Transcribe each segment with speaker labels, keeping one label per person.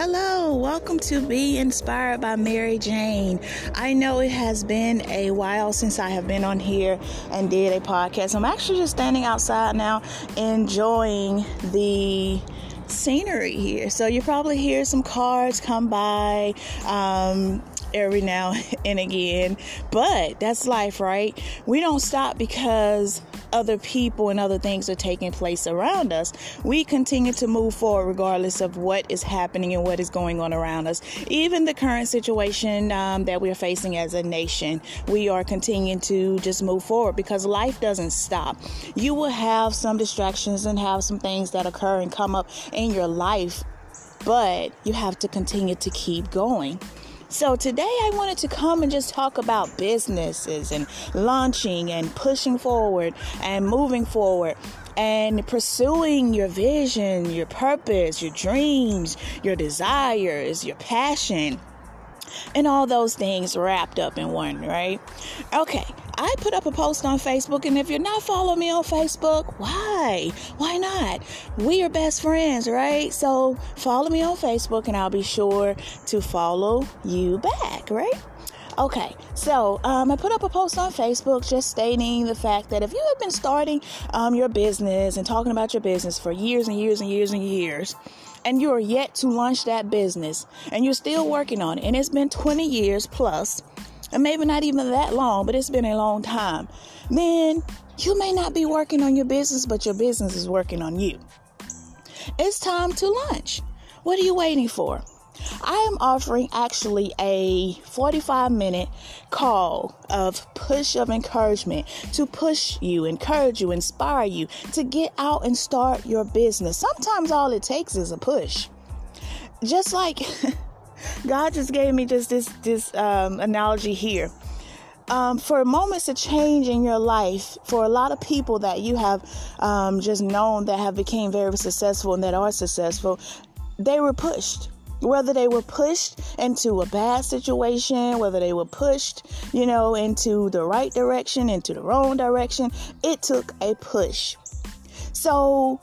Speaker 1: Hello, welcome to Be Inspired by Mary Jane. I know it has been a while since I have been on here and did a podcast. I'm actually just standing outside now enjoying the scenery here. So you probably hear some cars come by. Um, every now and again. But that's life, right? We don't stop because other people and other things are taking place around us. We continue to move forward regardless of what is happening and what is going on around us. Even the current situation um, that we're facing as a nation, we are continuing to just move forward because life doesn't stop. You will have some distractions and have some things that occur and come up in your life, but you have to continue to keep going. So today I wanted to come and just talk about businesses and launching and pushing forward and moving forward and pursuing your vision, your purpose, your dreams, your desires, your passion and all those things wrapped up in one, right? Okay, I put up a post on Facebook, and if you're not following me on Facebook, why? Why not? We are best friends, right? So follow me on Facebook, and I'll be sure to follow you back, right? Okay, so um, I put up a post on Facebook just stating the fact that if you have been starting um, your business and talking about your business for years and years and years and years, and you are yet to launch that business and you're still working on it, and it's been 20 years plus, and maybe not even that long, but it's been a long time, then you may not be working on your business, but your business is working on you. It's time to launch. What are you waiting for? I am offering actually a 45 minute call of push of encouragement to push you, encourage you, inspire you to get out and start your business. Sometimes all it takes is a push. Just like God just gave me just this this um, analogy here. Um, for moments of change in your life, for a lot of people that you have um, just known that have became very successful and that are successful, they were pushed whether they were pushed into a bad situation, whether they were pushed, you know, into the right direction, into the wrong direction, it took a push. So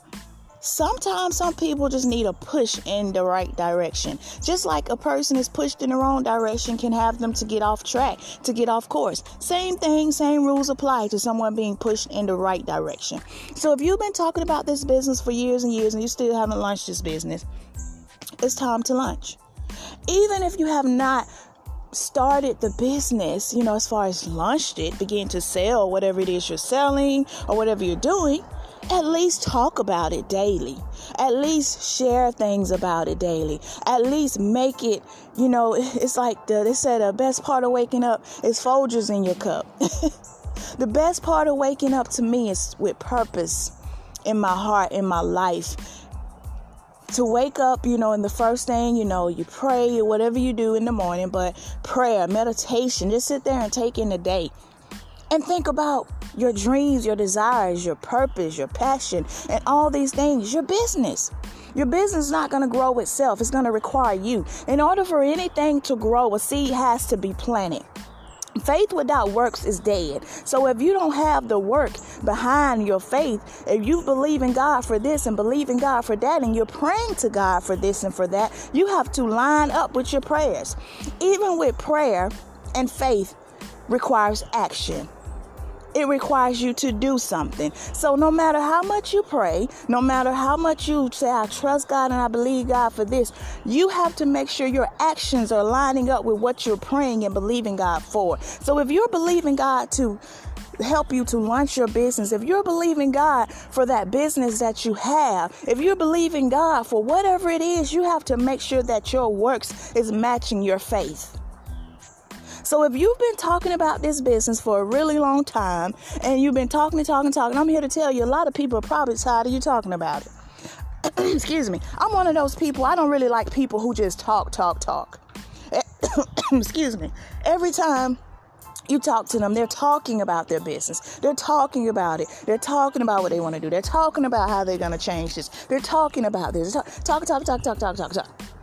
Speaker 1: sometimes some people just need a push in the right direction. Just like a person is pushed in the wrong direction can have them to get off track, to get off course. Same thing, same rules apply to someone being pushed in the right direction. So if you've been talking about this business for years and years and you still haven't launched this business, it's time to launch. Even if you have not started the business, you know, as far as launched it, begin to sell whatever it is you're selling or whatever you're doing, at least talk about it daily. At least share things about it daily. At least make it, you know, it's like the, they said the best part of waking up is Folgers in your cup. the best part of waking up to me is with purpose in my heart, in my life to wake up, you know, and the first thing, you know, you pray or whatever you do in the morning, but prayer, meditation, just sit there and take in the day and think about your dreams, your desires, your purpose, your passion, and all these things, your business. Your business is not going to grow itself, it's going to require you. In order for anything to grow, a seed has to be planted. Faith without works is dead. So if you don't have the work behind your faith, if you believe in God for this and believe in God for that, and you're praying to God for this and for that, you have to line up with your prayers. Even with prayer and faith requires action it requires you to do something. So no matter how much you pray, no matter how much you say, I trust God and I believe God for this, you have to make sure your actions are lining up with what you're praying and believing God for. So if you're believing God to help you to launch your business, if you're believing God for that business that you have, if you're believing God for whatever it is, you have to make sure that your works is matching your faith. So if you've been talking about this business for a really long time and you've been talking and talking and talking, I'm here to tell you a lot of people are probably tired of you talking about it. Excuse me. I'm one of those people, I don't really like people who just talk, talk, talk. Eh, excuse me. Every time you talk to them, they're talking about their business. They're talking about it. They're talking about what they want to do. They're talking about how they're going to change this. They're talking about this. Talk, talk, talk, talk, talk, talk, talk, talk.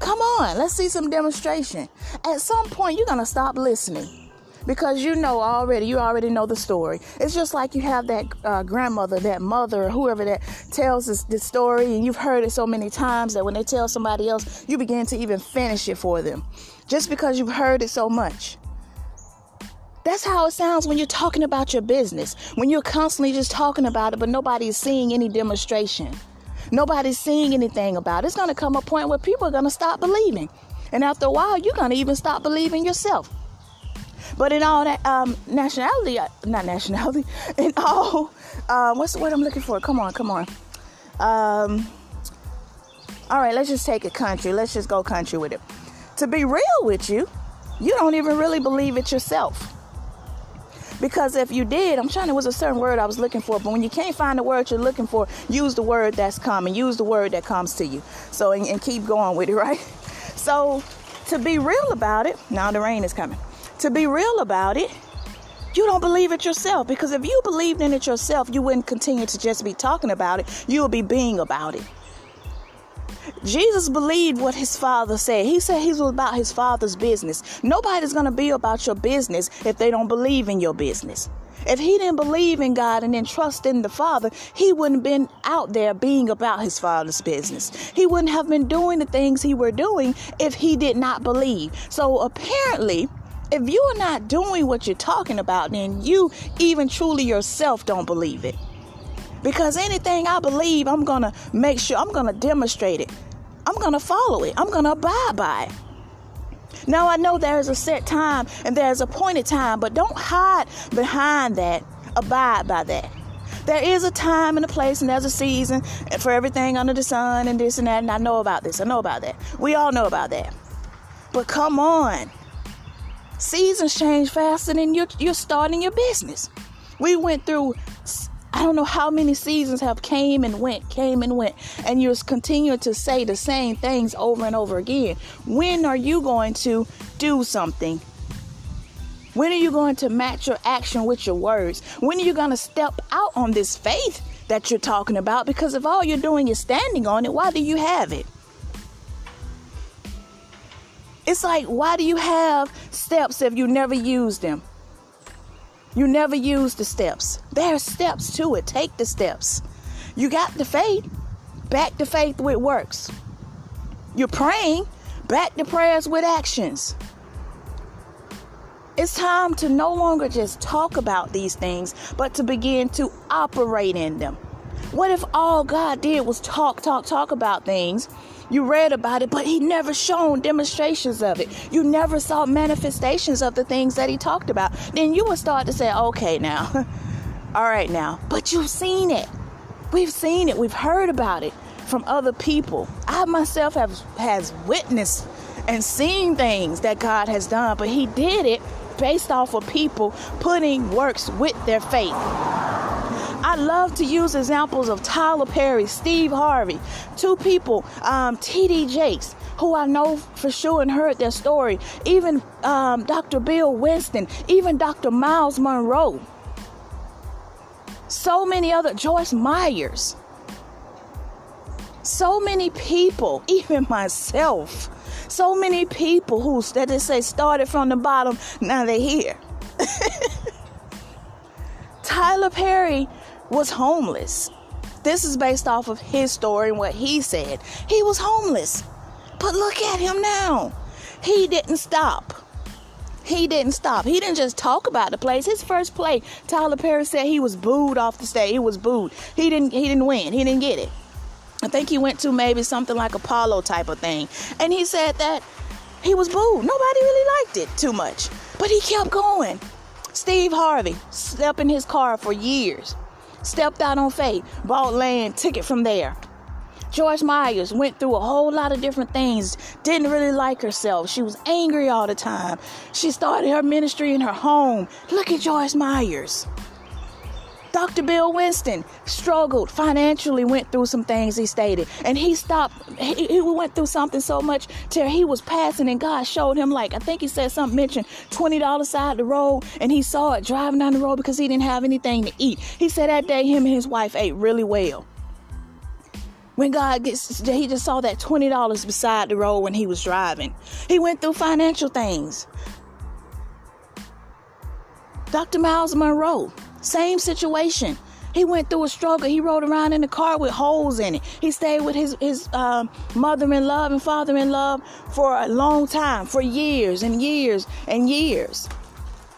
Speaker 1: Come on, let's see some demonstration. At some point, you're to stop listening. because you know already, you already know the story. It's just like you have that uh, grandmother, that mother, or whoever that tells this, this story, and you've heard it so many times that when they tell somebody else, you begin to even finish it for them just because you've heard it so much. That's how it sounds when you're talking about your business, when you're constantly just talking about it, but nobody is seeing any demonstration. Nobody's seeing anything about it. It's going to come a point where people are going to stop believing. And after a while, you're going to even stop believing yourself. But in all that um, nationality, uh, not nationality, in all, uh, what's the word I'm looking for? Come on, come on. Um, all right, let's just take a country. Let's just go country with it. To be real with you, you don't even really believe it yourself. Because if you did, I'm trying to was a certain word I was looking for, but when you can't find the word you're looking for, use the word that's coming. Use the word that comes to you. So and, and keep going with it, right? So to be real about it, now the rain is coming. To be real about it, you don't believe it yourself because if you believed in it yourself, you wouldn't continue to just be talking about it. You would be being about it. Jesus believed what his father said. He said he was about his father's business. Nobody's going to be about your business if they don't believe in your business. If he didn't believe in God and then trust in the Father, he wouldn't have been out there being about his Father's business. He wouldn't have been doing the things he were doing if he did not believe. So apparently, if you are not doing what you're talking about, then you even truly yourself don't believe it. Because anything I believe, I'm going to make sure, I'm going to demonstrate it. I'm going to follow it. I'm going to abide by it. Now I know there is a set time and there's a pointed time, but don't hide behind that. Abide by that. There is a time and a place and there's a season for everything under the sun and this and that. And I know about this. I know about that. We all know about that. But come on. Seasons change faster than you're, you're starting your business. We went through I don't know how many seasons have came and went, came and went, and you're continuing to say the same things over and over again. When are you going to do something? When are you going to match your action with your words? When are you going to step out on this faith that you're talking about? Because if all you're doing is standing on it, why do you have it? It's like, why do you have steps if you never use them? You never use the steps. There are steps to it. Take the steps. You got the faith. Back the faith with works. You're praying. Back the prayers with actions. It's time to no longer just talk about these things, but to begin to operate in them. What if all God did was talk, talk, talk about things you read about it, but he never shown demonstrations of it. You never saw manifestations of the things that he talked about. Then you would start to say, okay, now, all right, now. But you've seen it. We've seen it. We've heard about it from other people. I myself have has witnessed and seen things that God has done, but he did it based off of people putting works with their faith. I love to use examples of Tyler Perry, Steve Harvey, two people, um, T.D. Jakes, who I know for sure and heard their story, even um, Dr. Bill Winston, even Dr. Myles Munroe, So many other, Joyce Myers. So many people, even myself, so many people who that they say started from the bottom, now they're here. Tyler Perry was homeless. This is based off of his story and what he said. He was homeless. But look at him now. He didn't stop. He didn't stop. He didn't just talk about the place. His first play, Tyler Perry said he was booed off the stage. He was booed. He didn't he didn't win. He didn't get it. I think he went to maybe something like Apollo type of thing. And he said that he was booed. Nobody really liked it too much. But he kept going. Steve Harvey slept in his car for years stepped out on faith, bought land, took it from there. Joyce Myers went through a whole lot of different things, didn't really like herself. She was angry all the time. She started her ministry in her home. Look at Joyce Myers. Dr. Bill Winston struggled financially, went through some things he stated, and he stopped. He, he, went through something so much till he was passing, and God showed him, like, I think he said something, mentioned $20 side the road, and he saw it driving down the road because he didn't have anything to eat. He said that day, him and his wife ate really well. When God gets, he just saw that $20 beside the road when he was driving. He went through financial things. Dr. Myles Munroe, same situation. He went through a struggle. He rode around in a car with holes in it. He stayed with his his um, mother in love and father in love for a long time, for years and years and years,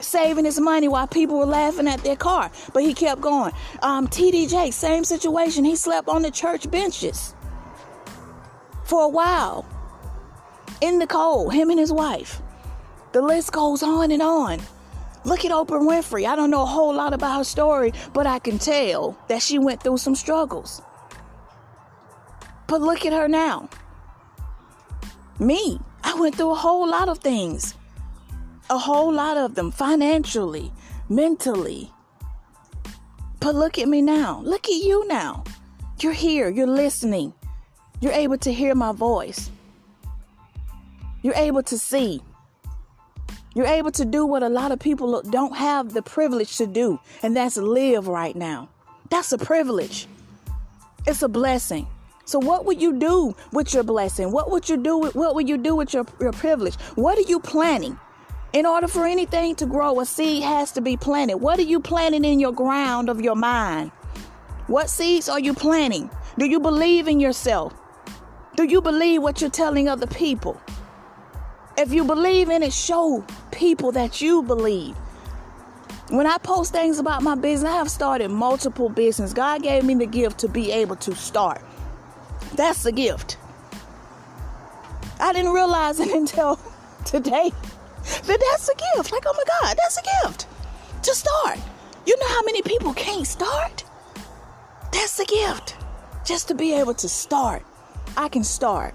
Speaker 1: saving his money while people were laughing at their car. But he kept going. Um, TDJ, same situation. He slept on the church benches for a while in the cold. Him and his wife. The list goes on and on. Look at Oprah Winfrey. I don't know a whole lot about her story, but I can tell that she went through some struggles. But look at her now. Me, I went through a whole lot of things. A whole lot of them financially, mentally. But look at me now. Look at you now. You're here, you're listening. You're able to hear my voice. You're able to see. You're able to do what a lot of people don't have the privilege to do, and that's live right now. That's a privilege. It's a blessing. So what would you do with your blessing? What would you do with what would you do with your, your privilege? What are you planning? In order for anything to grow, a seed has to be planted. What are you planting in your ground of your mind? What seeds are you planting? Do you believe in yourself? Do you believe what you're telling other people? If you believe in it, show people that you believe. When I post things about my business, I have started multiple business. God gave me the gift to be able to start. That's the gift. I didn't realize it until today that that's a gift. Like, oh my God, that's a gift to start. You know how many people can't start? That's a gift. Just to be able to start. I can start.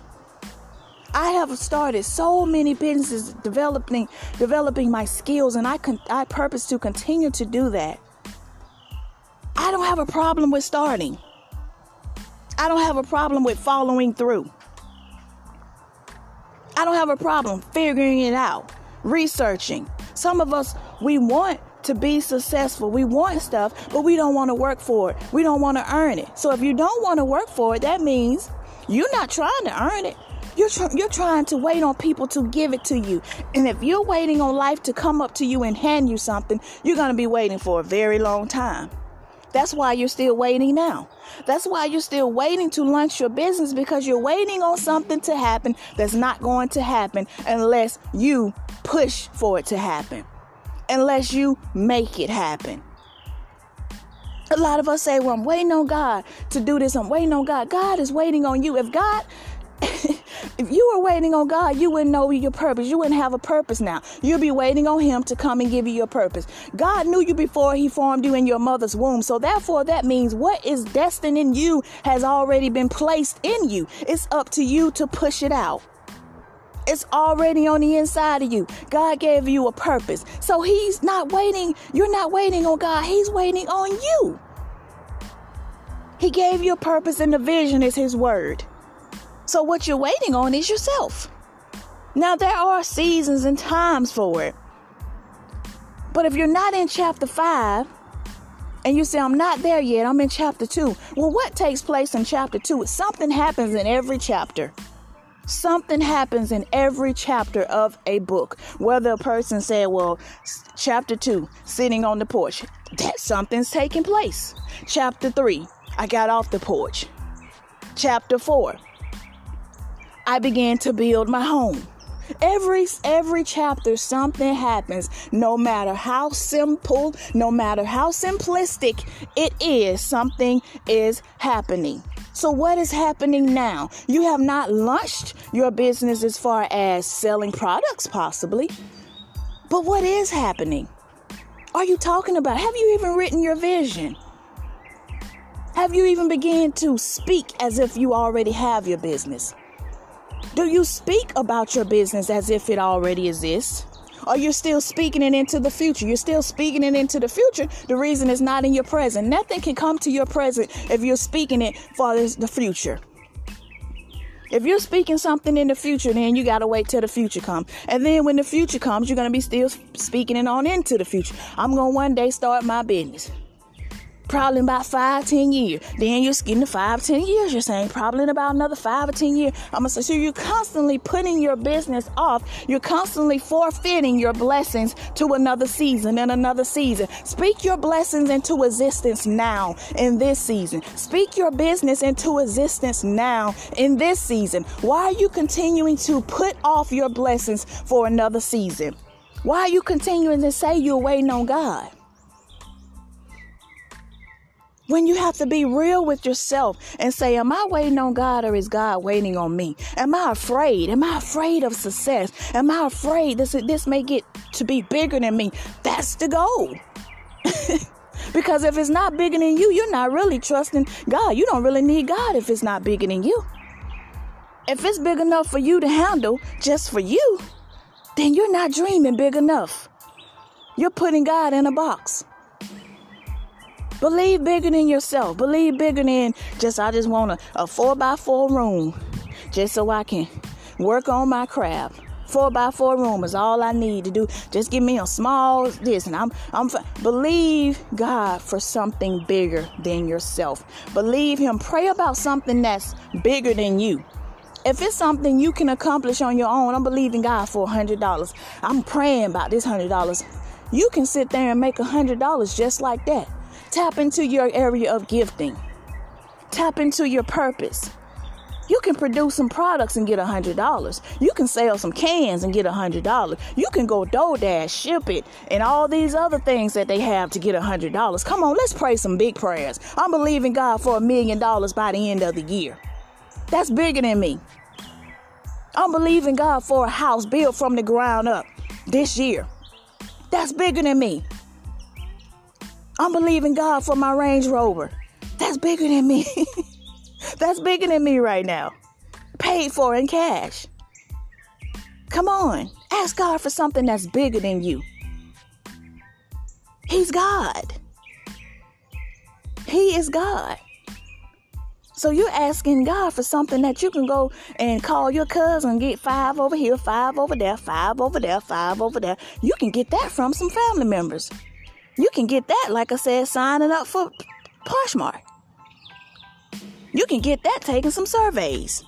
Speaker 1: I have started so many businesses developing developing my skills and I can I purpose to continue to do that. I don't have a problem with starting. I don't have a problem with following through. I don't have a problem figuring it out, researching. Some of us we want to be successful. We want stuff, but we don't want to work for it. We don't want to earn it. So if you don't want to work for it, that means you're not trying to earn it. You're, tr- you're trying to wait on people to give it to you. And if you're waiting on life to come up to you and hand you something, you're going to be waiting for a very long time. That's why you're still waiting now. That's why you're still waiting to launch your business because you're waiting on something to happen that's not going to happen unless you push for it to happen, unless you make it happen. A lot of us say, Well, I'm waiting on God to do this. I'm waiting on God. God is waiting on you. If God if you were waiting on God, you wouldn't know your purpose. You wouldn't have a purpose now. You'll be waiting on Him to come and give you your purpose. God knew you before He formed you in your mother's womb. So, therefore, that means what is destined in you has already been placed in you. It's up to you to push it out. It's already on the inside of you. God gave you a purpose. So, He's not waiting. You're not waiting on God, He's waiting on you. He gave you a purpose, and the vision is His word. So what you're waiting on is yourself. Now there are seasons and times for it. But if you're not in chapter 5 and you say I'm not there yet, I'm in chapter 2. Well, what takes place in chapter 2? Something happens in every chapter. Something happens in every chapter of a book. Whether a person said, well, chapter 2, sitting on the porch, that something's taking place. Chapter 3, I got off the porch. Chapter 4, I began to build my home. Every every chapter something happens no matter how simple, no matter how simplistic it is, something is happening. So what is happening now? You have not launched your business as far as selling products possibly. But what is happening? Are you talking about? Have you even written your vision? Have you even begun to speak as if you already have your business? Do you speak about your business as if it already exists? Or you're still speaking it into the future? You're still speaking it into the future. The reason is not in your present. Nothing can come to your present if you're speaking it for the future. If you're speaking something in the future, then you gotta wait till the future comes. And then when the future comes, you're gonna be still speaking it on into the future. I'm gonna one day start my business. Probably about five, ten years. Then you're getting to five, ten years. You're saying probably in about another five or ten years. I'm gonna say so you're constantly putting your business off. You're constantly forfeiting your blessings to another season and another season. Speak your blessings into existence now in this season. Speak your business into existence now in this season. Why are you continuing to put off your blessings for another season? Why are you continuing to say you're waiting on God? When you have to be real with yourself and say, Am I waiting on God or is God waiting on me? Am I afraid? Am I afraid of success? Am I afraid this, this may get to be bigger than me? That's the goal. because if it's not bigger than you, you're not really trusting God. You don't really need God if it's not bigger than you. If it's big enough for you to handle just for you, then you're not dreaming big enough. You're putting God in a box. Believe bigger than yourself. Believe bigger than just, I just want a, a four by four room just so I can work on my craft. Four by four room is all I need to do. Just give me a small this, and I'm I'm believe God for something bigger than yourself. Believe Him. Pray about something that's bigger than you. If it's something you can accomplish on your own, I'm believing God for a hundred dollars. I'm praying about this hundred dollars. You can sit there and make a hundred dollars just like that. Tap into your area of gifting. Tap into your purpose. You can produce some products and get a hundred dollars. You can sell some cans and get a hundred dollars. You can go DoorDash, ship it, and all these other things that they have to get a hundred dollars. Come on, let's pray some big prayers. I'm believing God for a million dollars by the end of the year. That's bigger than me. I'm believing God for a house built from the ground up this year. That's bigger than me. I'm believing God for my Range Rover. That's bigger than me. That's bigger than me right now. Paid for in cash. Come on. Ask God for something that's bigger than you. He's God. He is God. So you're asking God for something that you can go and call your cousin, get five over here, five over there, five over there, five over there. You can get that from some family members. You can get that, like I said, signing up for Poshmark. You can get that taking some surveys.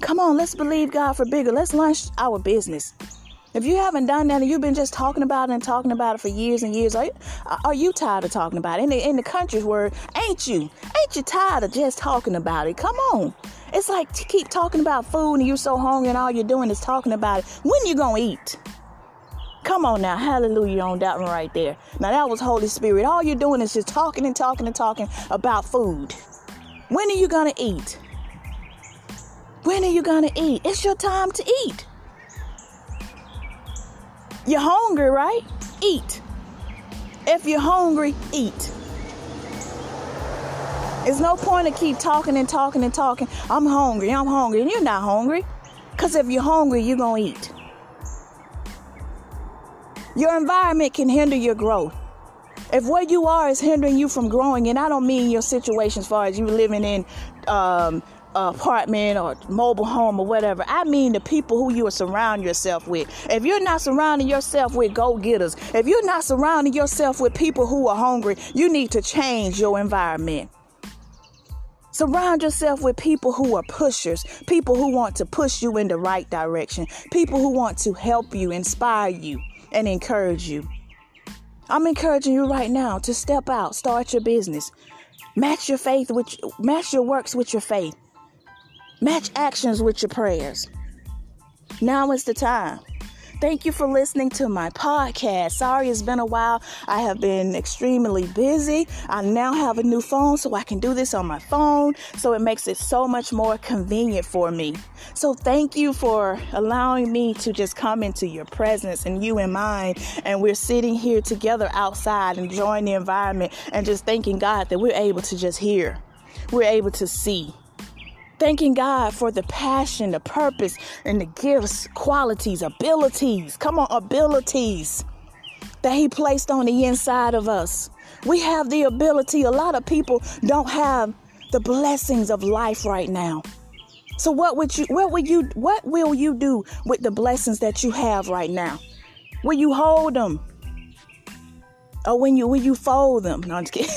Speaker 1: Come on, let's believe God for bigger. Let's launch our business. If you haven't done that and you've been just talking about it and talking about it for years and years, are you, are you tired of talking about it? In the, in the country's word, ain't you? Ain't you tired of just talking about it? Come on. It's like keep talking about food and you're so hungry and all you're doing is talking about it. When you gonna eat? Come on now, hallelujah on that one right there. Now that was Holy Spirit. All you're doing is just talking and talking and talking about food. When are you gonna eat? When are you gonna eat? It's your time to eat. You're hungry, right? Eat. If you're hungry, eat. It's no point to keep talking and talking and talking. I'm hungry, I'm hungry, and you're not hungry. Because if you're hungry, you're to eat. Your environment can hinder your growth. If where you are is hindering you from growing, and I don't mean your situation as far as you living in um, apartment or mobile home or whatever. I mean the people who you are surrounding yourself with. If you're not surrounding yourself with go getters, if you're not surrounding yourself with people who are hungry, you need to change your environment. Surround yourself with people who are pushers, people who want to push you in the right direction, people who want to help you, inspire you and encourage you. I'm encouraging you right now to step out, start your business. Match your faith with match your works with your faith. Match actions with your prayers. Now is the time. Thank you for listening to my podcast. Sorry it's been a while. I have been extremely busy. I now have a new phone so I can do this on my phone. So it makes it so much more convenient for me. So thank you for allowing me to just come into your presence and you and mine. And we're sitting here together outside enjoying the environment and just thanking God that we're able to just hear. We're able to see Thanking God for the passion, the purpose, and the gifts, qualities, abilities. Come on, abilities that He placed on the inside of us. We have the ability. A lot of people don't have the blessings of life right now. So what would you what would you what will you do with the blessings that you have right now? Will you hold them? Or when you will you fold them. No, I'm just kidding.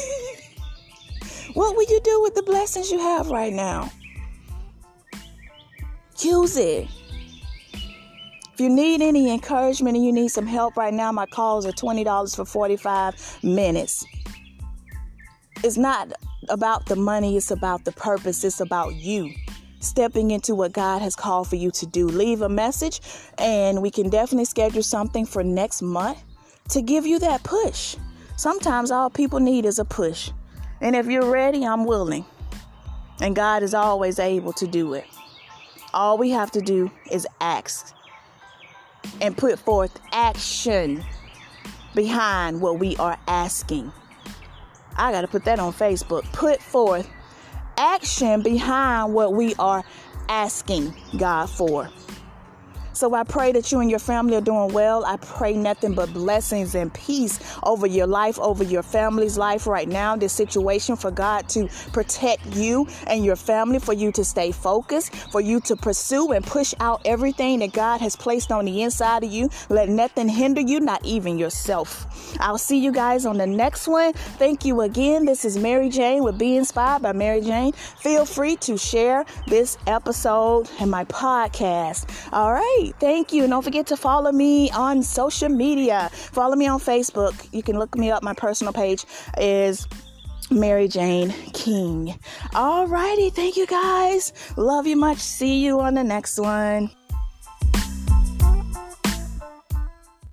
Speaker 1: what will you do with the blessings you have right now? Use it. If you need any encouragement and you need some help right now, my calls are $20 for 45 minutes. It's not about the money, it's about the purpose, it's about you stepping into what God has called for you to do. Leave a message, and we can definitely schedule something for next month to give you that push. Sometimes all people need is a push. And if you're ready, I'm willing. And God is always able to do it. All we have to do is ask and put forth action behind what we are asking. I got to put that on Facebook. Put forth action behind what we are asking God for. So I pray that you and your family are doing well. I pray nothing but blessings and peace over your life, over your family's life right now. This situation for God to protect you and your family, for you to stay focused, for you to pursue and push out everything that God has placed on the inside of you. Let nothing hinder you, not even yourself. I'll see you guys on the next one. Thank you again. This is Mary Jane with Be Inspired by Mary Jane. Feel free to share this episode and my podcast. All right Thank you. Don't forget to follow me on social media. Follow me on Facebook. You can look me up. My personal page is Mary Jane King. All righty. Thank you guys. Love you much. See you on the next one.